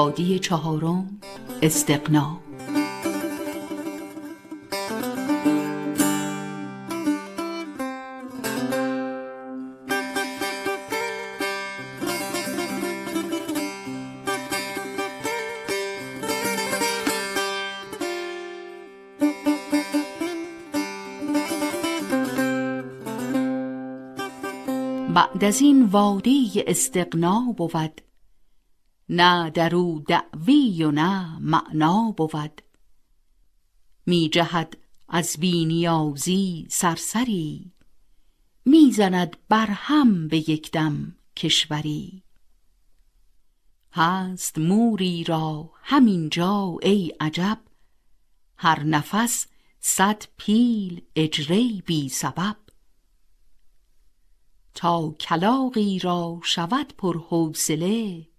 بادی چهارم استغنا. بعد از این وادی استغنا بود. نه در او دعوی و نه معنا بود. می جهد از بینیازی سرسری می‌زند برهم به یک دم کشوری. هست موری را همینجا ای عجب هر نفس صد پیل اجری بی سبب. تا کلاغی را شود پر حوصله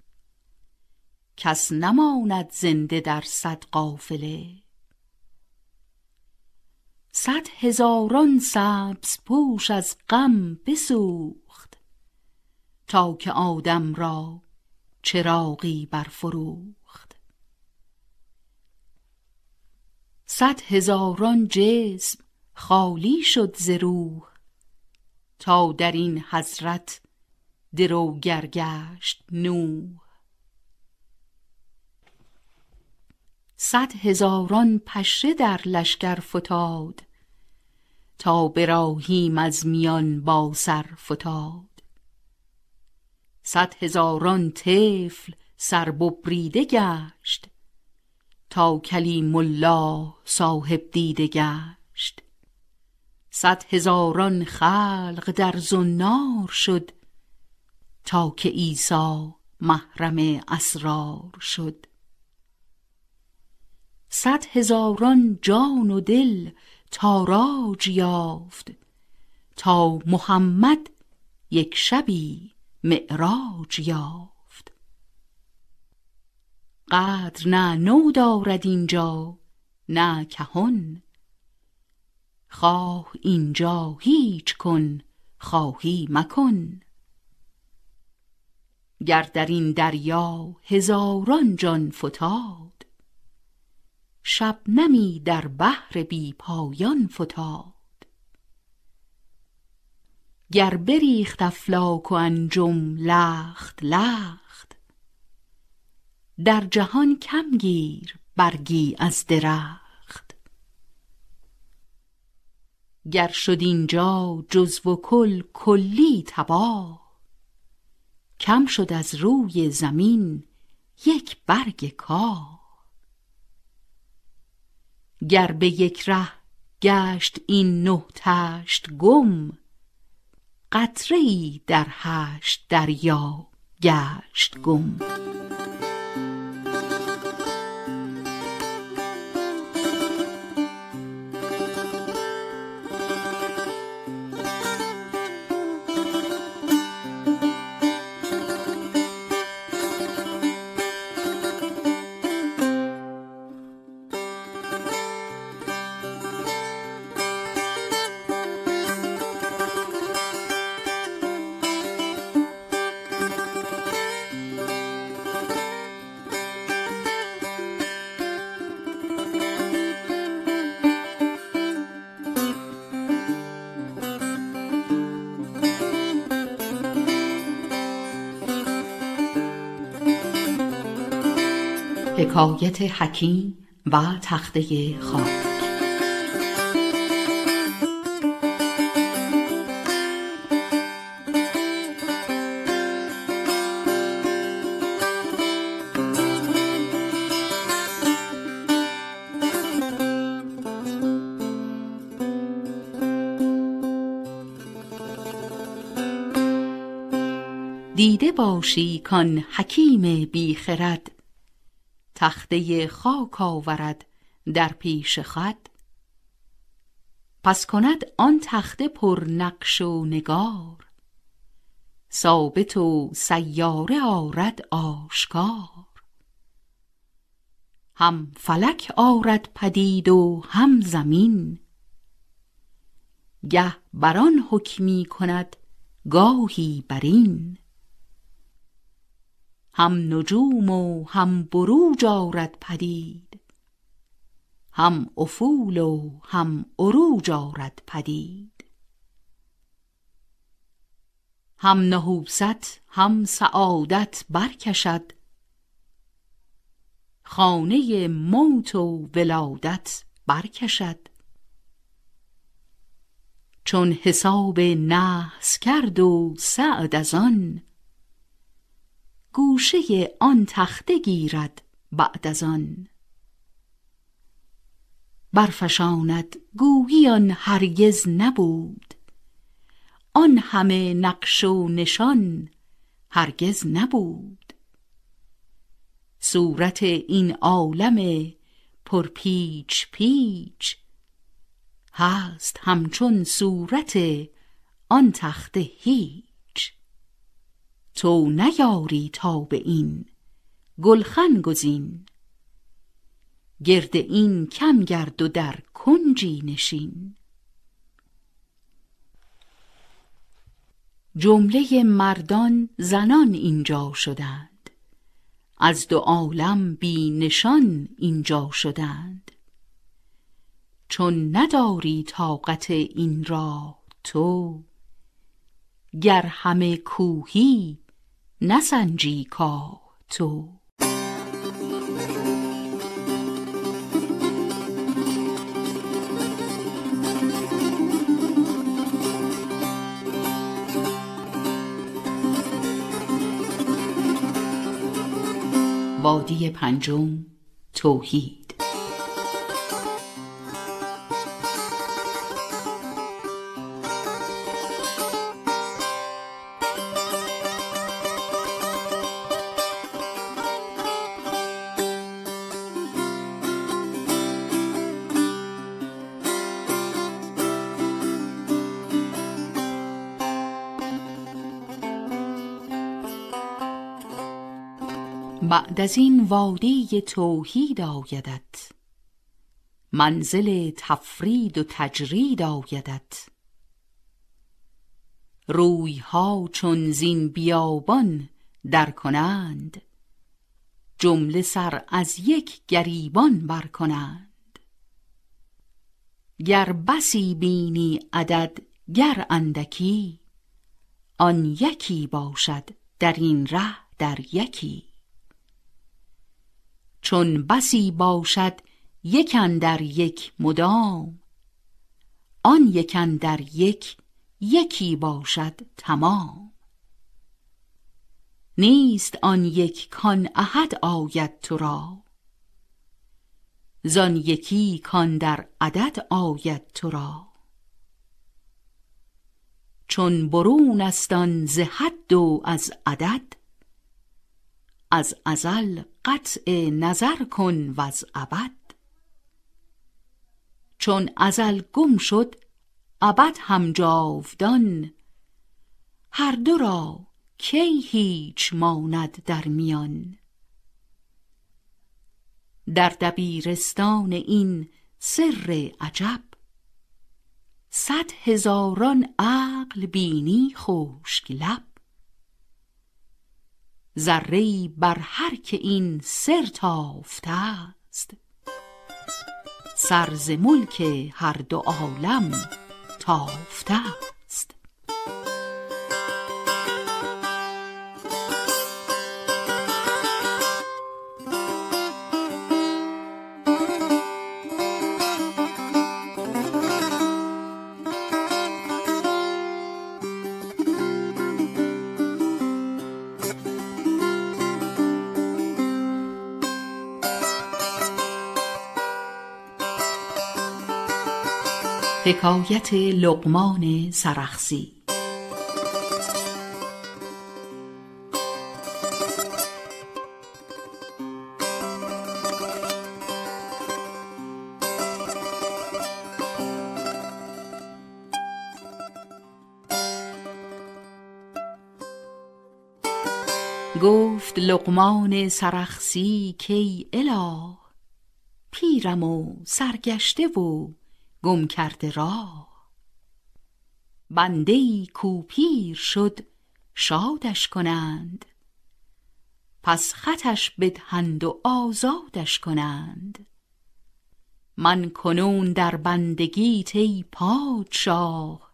کس نماند زنده در صد قافله. صد هزاران سبزپوش از غم بسوخت تا که آدم را چراغی برفروخت. صد هزاران جسم خالی شد ز روح تا در این حضرت دروگر گشت نوح. صد هزاران پشه در لشکر فتاد تا براهیم از میان با سر فتاد. صد هزاران طفل سر ببریده گشت تا کلیم الله صاحب دیده گشت. صد هزاران خلق در زنار شد تا که عیسی محرم اسرار شد. صد هزاران جان و دل تاراج یافت تا محمد یک شبی معراج یافت. قدر نه نو دارد اینجا نه کهن. خواه اینجا هیچ کن خواهی مکن. گر در این دریا هزاران جان فتاد شبنمی در بحر بی پایان فتاد. گر بریخت افلاک و انجم لخت لخت. در جهان کم گیر برگی از درخت. گر شد اینجا جزو و کل کلی تباه کم شد از روی زمین یک برگ کاه. گر به یک ره گشت این نه تشت گم قطره ای در هشت دریا گشت گم. حکایت حکیم و تخته خاک. دیده باشی کان حکیم بیخرد. تخته خاک آورد در پیش خد پس کند آن تخته پر نقش و نگار. ثابت و سیاره آرد آشکار. هم فلک آرد پدید و هم زمین. گه بر آن حکمی کند گاهی برین. هم نجوم و هم بروج آرد پدید. هم افول و هم عروج آرد پدید. هم نحوست هم سعادت برکشد. خانه موت و ولادت برکشد. چون حساب نحس کرد و سعد از آن گوشه آن تخته گیرد بعد از آن. برفشاند گویی آن هرگز نبود. آن همه نقش و نشان هرگز نبود. صورت این عالم پر پیچ پیچ هست همچون صورت آن تخته هیچ. تو نیاری تا به این. گلخن گزین. گرد این کم گرد و در کنجی نشین. جمله مردان زنان اینجا شدند. از دو عالم بی نشان اینجا شدند. چون نداری طاقت این راه تو گر همه کوهی نسنجی کاه تو. وادی پنجم توحید. بعد از این وادی توحید آیدت. منزل تفرید و تجرید آیدت. رویها چون زین بیابان در کنند جمله سر از یک گریبان بر کنند. گر بسی بینی عدد گر اندکی آن یکی باشد در این ره در یکی. چون بسی باشد یک در یک مدام. آن یک در یک یکی باشد تمام. نیست آن یک کان احد آید تو را. زان یکی کان در عدد آید تو را. چون برون است آن ز حد و از عدد از ازل قطع نظر کن وز ابد. چون ازل گم شد ابد هم جاودان. هر دو را کی هیچ ماند در میان. در دبیرستان این سر عجب صد هزاران عقل بینی خشک لب. ذره بر هر که این سر تافته است. سر ز ملک هر دو عالم تافته. حکایت لقمان سرخسی. گفت لقمان سرخسی کی اله پیرم و سرگشته و گم کرده راه. بنده ای کو شد شادش کنند. پس خطش بدهند و آزادش کنند. من کنون در بندگیت ای پادشاه.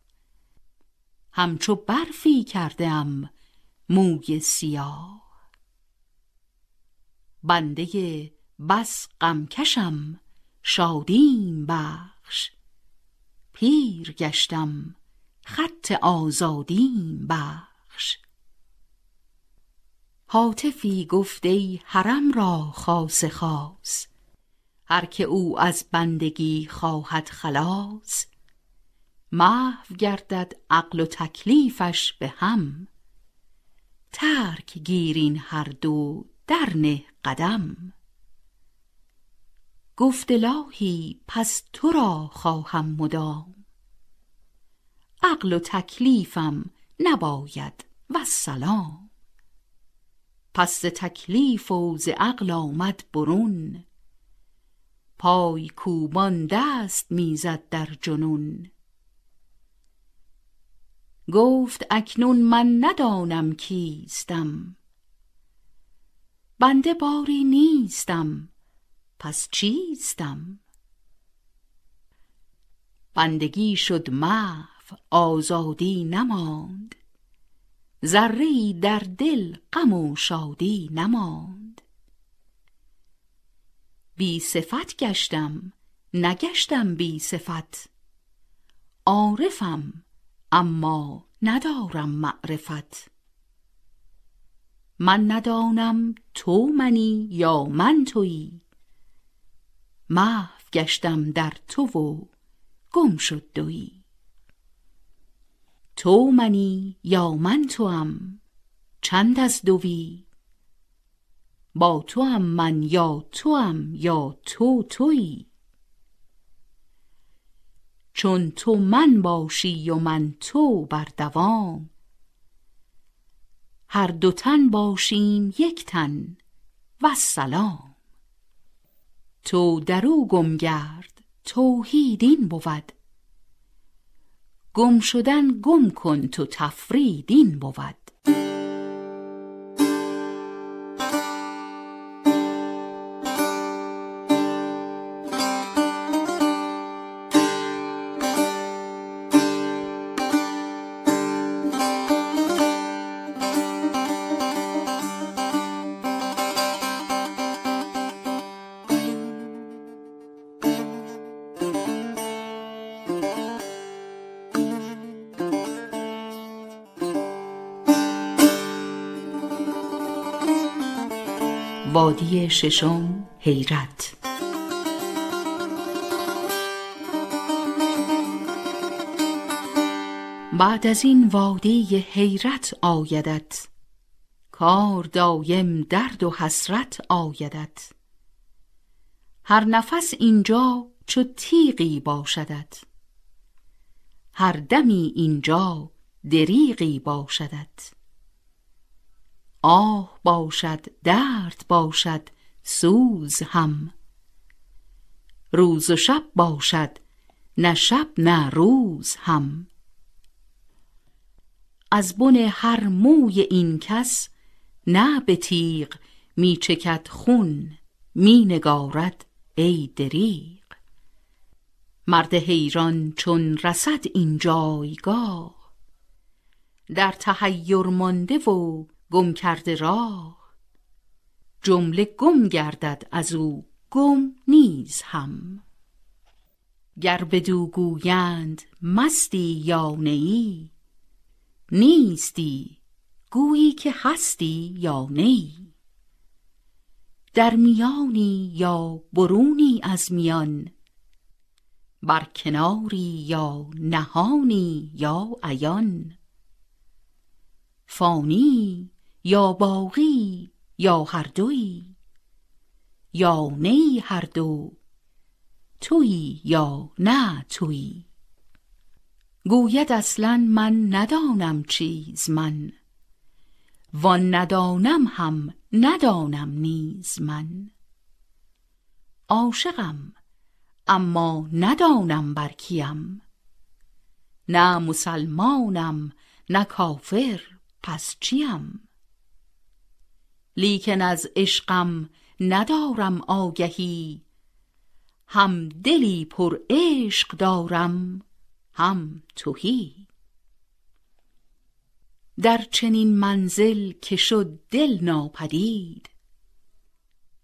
همچو برفی کرده ام موی سیاه. بنده بس غمکشم شادیم بخش. پیر گشتم خط آزادیم بخش. هاتفی گفت ای حرم را خاص خاص هر که او از بندگی خواهد خلاص. محو گردد عقل و تکلیفش به هم. ترک گیر این هر دو در نه قدم. گفت الهی پس تو را خواهم مدام. عقل و تکلیفم نباید والسلام پس ز تکلیف و ز عقل آمد برون. پای کوبان دست می‌زد در جنون. گفت اکنون من ندانم کیستم. بنده باری نیستم. پس چیستم؟ بندگی شد محو آزادی نماند. ذره در دل غم و شادی نماند. بی صفت گشتم نگشتم بی صفت. عارفم اما ندارم معرفت. من ندانم تو منی یا من تویی. محو گشتم در تو و گم شد دویی تو منی یا من توام؟ چند از دوی؟ با توام من یا توام یا تو تویی چون تو من باشی و من تو بر دوام هر دو تن باشیم یک تن. والسلام تو در او گم گرد توحید این بود. گم شدن گم کن تو تفرید این بود. وادی ششم حیرت. بعد از این وادی حیرت آیدت کار دایم درد و حسرت آیدت. هر نفس اینجا چو تیغی باشدت. هر دمی اینجا دریغی باشدت. آه باشد درد باشد سوز هم. روز و شب باشد نه شب نه روز هم. از بن هر موی این کس نه به تیغ می چکد خون می نگارد ای دریغ. مرد حیران چون رسد این جایگاه در تحیر مانده و گم کرده راه. جمله گم گردد از او گم نیز هم. گر بدو گویند مستی یا نیی نیستی گویی که هستی یا نیی در میانی یا برونی از میان بر کناری یا نهانی یا عیان. فانی یا باقی یا هر دوی یا نی هر دو تویی یا نه تویی گوید اصلا من ندانم چیز من وان ندانم هم ندانم نیز من. عاشقم اما ندانم بر کیم. نه مسلمانم نه کافر پس چیم؟ لیکن از عشقم ندارم آگهی. هم دلی پر عشق دارم هم تهی. در چنین منزل که شد دل ناپدید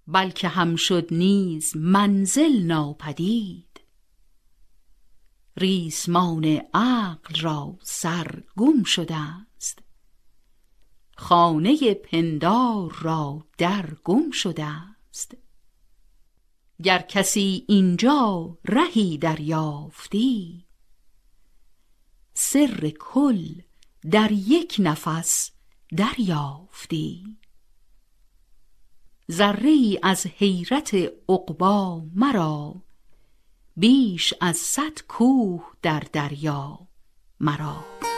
بلکه هم شد نیز منزل ناپدید. ریسمان عقل را سر گم است خانه پندار را در گم شده است. گر کسی اینجا رهی دریافتی سر کل در یک نفس دریافتی. ذره از حیرت عقبا مرا بیش از صد کوه در دریا مرا.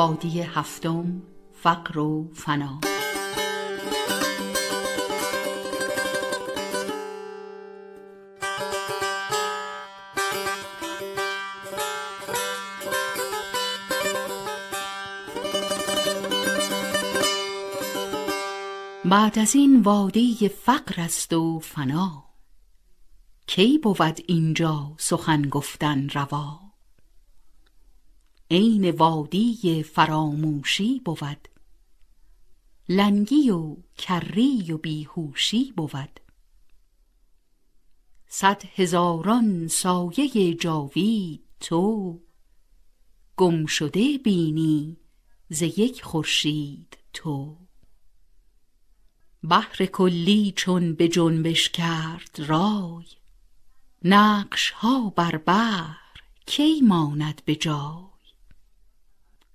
وادی هفتم فقر و فنا. بعد از این وادی فقر است و فنا. کی بود اینجا سخن گفتن روا؟ عین وادی فراموشی بود. لنگی و کری و بیهوشی بود. صد هزاران سایه جاوید تو گم شده بینی ز یک خورشید تو. بحر کلی چون به جنبش کرد رای نقش ها بر بحر کی ماند به جای؟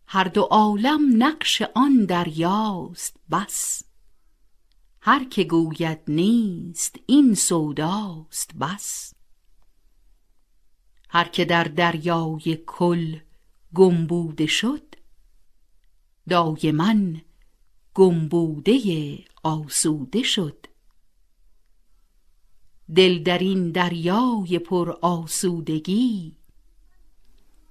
هر دو عالم نقش آن دریاست بس. هر که گوید نیست این سوداست بس. هر که در دریای کل گم بوده شد دایما گم بوده آسوده شد. دل در این دریای پر آسودگی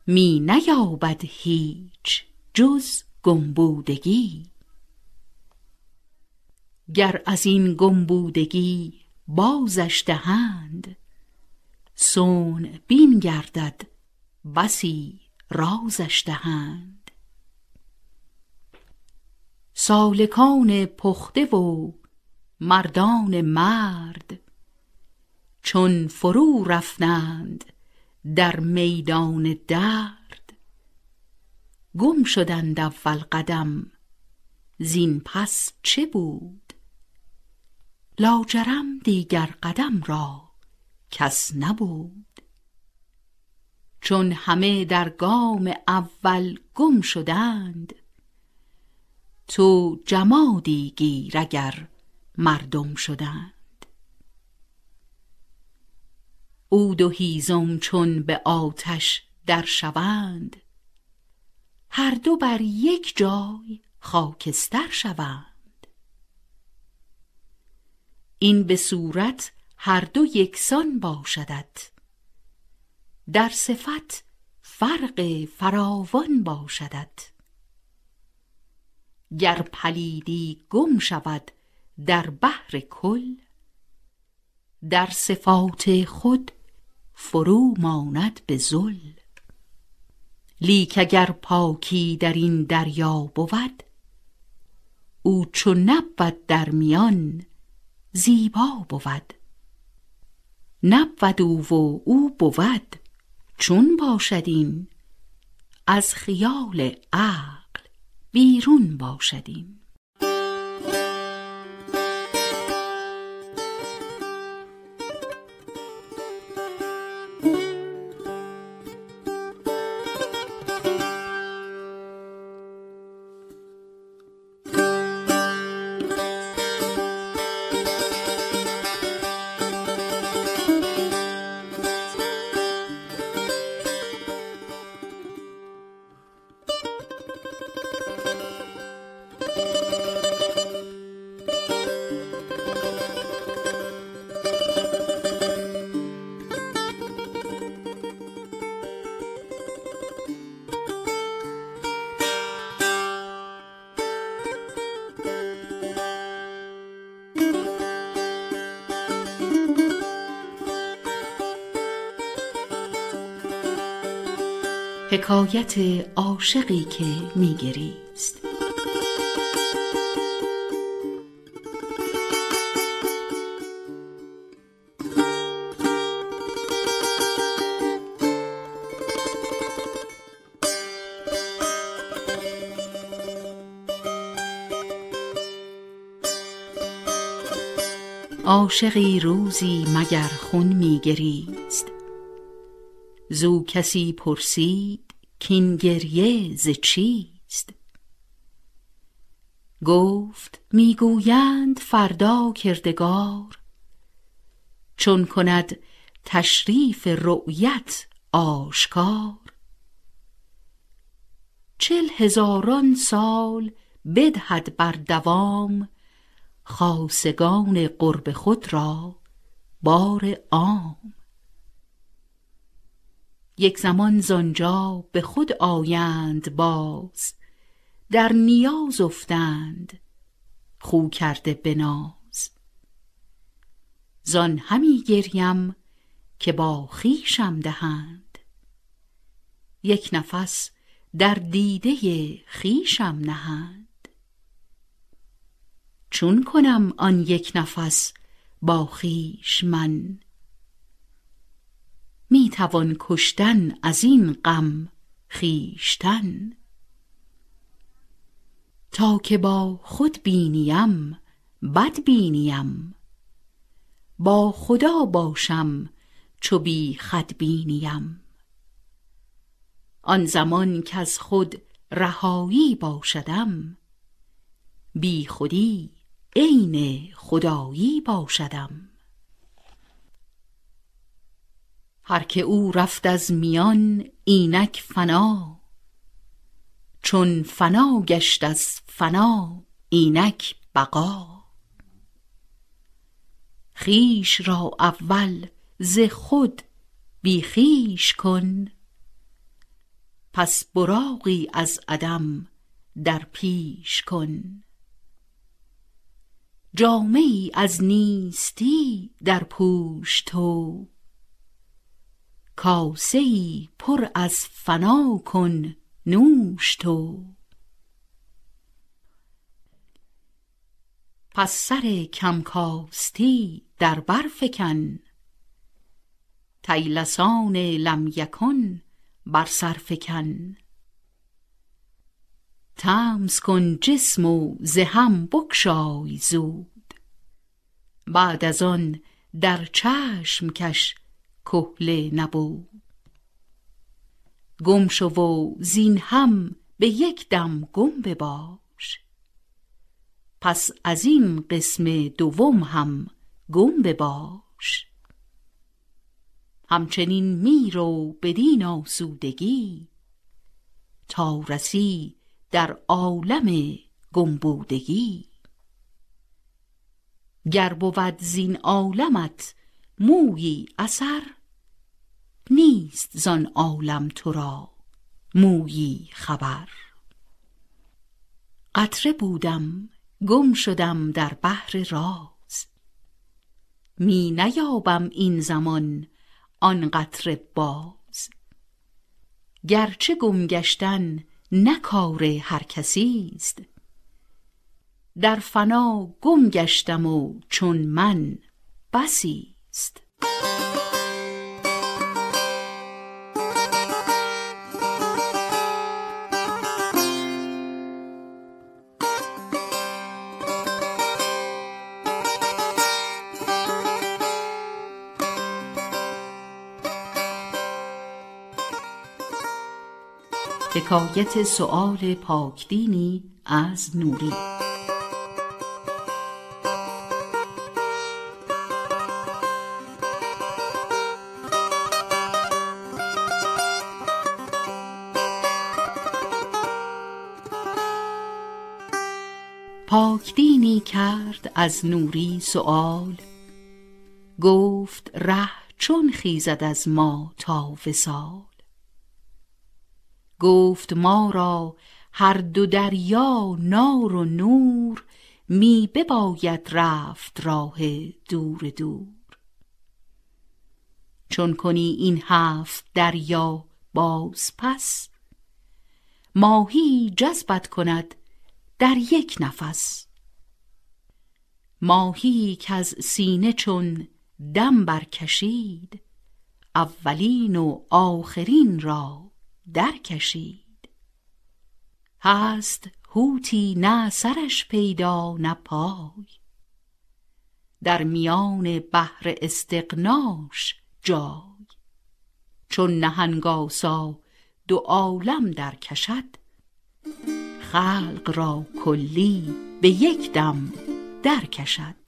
می نیابد هیچ جز گمبودگی. گر از این گمبودگی بازش دهند صنع بین گردد بسی رازش دهند. سالکان پخته و مردان مرد چون فرو رفتند در میدان درد. گم شدند اول قدم زین پس چه بود؟ لاجرم دیگر قدم را کس نبود. چون همه در گام اول گم شدند تو جمادی گیر اگر مردم شدند. عود و هیزم چون به آتش در شوند. هر دو بر یک جای خاکستر شوند. این به صورت هر دو یکسان باشدت. در صفت فرق فراوان باشدت. گر پلیدی گم شود در بحر کل در صفات خود فرو ماند به زل لیک اگر پاکی در این دریا بود او چو نبود در میان زیبا بود. نبود او و او بود چون باشد این از خیال عقل بیرون باشد این. حکایت عاشقی که میگریست. عاشقی روزی مگر خون میگریست؟ زو کسی پرسید کین گریه ز چیست؟ گفت می‌گویند فردا کردگار چون کند تشریف رؤیت آشکار. چل هزاران سال بدهد بر دوام خاصگان قرب خود را بار عام. یک زمان زانجا به خود آیند باز در نیاز افتند خو کرده بناز زان همی گریم که با خویشم دهند. یک نفس در دیده خویشم نهند. چون کنم آن یک نفس با خویش من؟ می توان کشتن از این غم خویشتن. تا که با خود بینیم بد بینیم. با خدا باشم چو بی خود بینیم. آن زمان کز خود رهایی باشدم بی خودی عین خدایی باشدم. هر که او رفت از میان اینک فنا. چون فنا گشت از فنا اینک بقا. خویش را اول ز خود بی خویش کن. پس براقی از عدم در پیش کن. جامه ای از نیستی در پوش تو. کاسه ای پر از فنا کن نوش تو. پس سر کم کاستی در بر فکن. طیلسان لم یکن بر سر فکن. طمس کن جسم و ز هم بگشای زود. بعد از آن در چشم کش کحل نبود. گم شو و زین هم به یک دم گم بباش. پس از این قسم دوم هم گم بباش. همچنین میرو بدین آسودگی تا رسی در عالم گمبودگی. گر بود زین عالمت مویی اثر نیست زان عالم تو را مویی خبر. قطره بودم گم شدم در بحر راز. می نیابم این زمان آن قطره باز. گرچه گم گشتن نه کار هر کسی است. در فنا گم گشتم و چون من بسی است. حکایت سؤال پاکدینی از نوری. پاکدینی کرد از نوری سؤال. گفت ره چون خیزد از ما تا وصال. گفت ما را هر دو دریا نار و نور می بباید رفت راه دور دور. چون کنی این هفت دریا باز پس ماهی جذبت کند در یک نفس. ماهی از سینه چون دم برکشید اولین و آخرین را درکشید. هست هوتی نه سرش پیدا نه پای. در میان بحر استغناش جای. چون نهنگ آسا دو عالم درکشد خلق را کلی به یک دم درکشد.